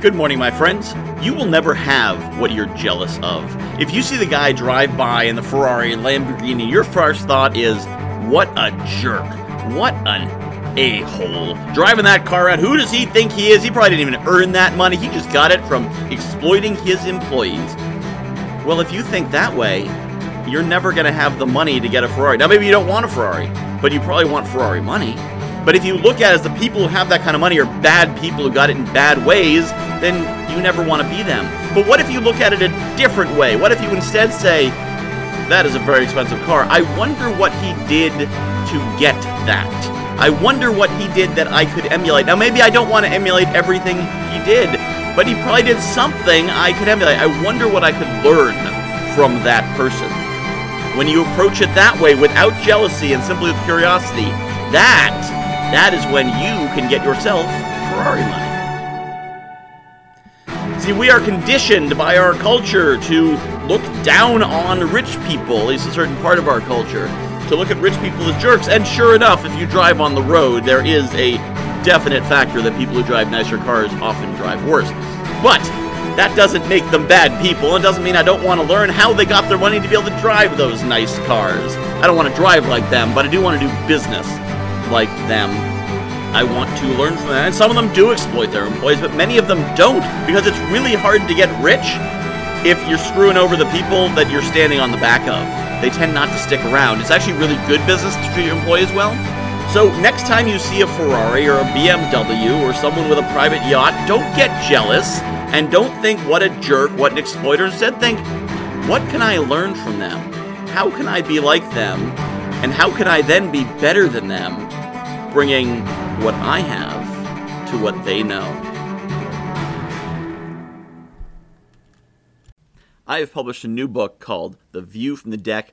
Good morning, my friends. You will never have what you're jealous of. If you see the guy drive by in the Ferrari and Lamborghini, your first thought is, what a jerk. What an a hole. Driving that car around, who does he think he is? He probably didn't even earn that money. He just got it from exploiting his employees. Well, if you think that way, you're never going to have the money to get a Ferrari. Now, maybe you don't want a Ferrari, but you probably want Ferrari money. But if you look at it as the people who have that kind of money are bad people who got it in bad ways, then you never want to be them. But what if you look at it a different way? What if you instead say, that is a very expensive car. I wonder what he did to get that. I wonder what he did that I could emulate. Now, maybe I don't want to emulate everything he did, but he probably did something I could emulate. I wonder what I could learn from that person. When you approach it that way without jealousy and simply with curiosity, that that is when you can get yourself Ferrari money. See, we are conditioned by our culture to look down on rich people, least a certain part of our culture, to look at rich people as jerks. And sure enough, if you drive on the road, there is a definite factor that people who drive nicer cars often drive worse. But that doesn't make them bad people. It doesn't mean I don't want to learn how they got their money to be able to drive those nice cars. I don't want to drive like them, but I do want to do business like them. I want to learn from them. And some of them do exploit their employees, but many of them don't because it's really hard to get rich if you're screwing over the people that you're standing on the back of. They tend not to stick around. It's actually really good business to treat your employees well. So next time you see a Ferrari or a BMW or someone with a private yacht, don't get jealous and don't think what a jerk, what an exploiter. Instead, think, what can I learn from them? How can I be like them? And how can I then be better than them, bringing what I have to what they know? I have published a new book called The View from the Deck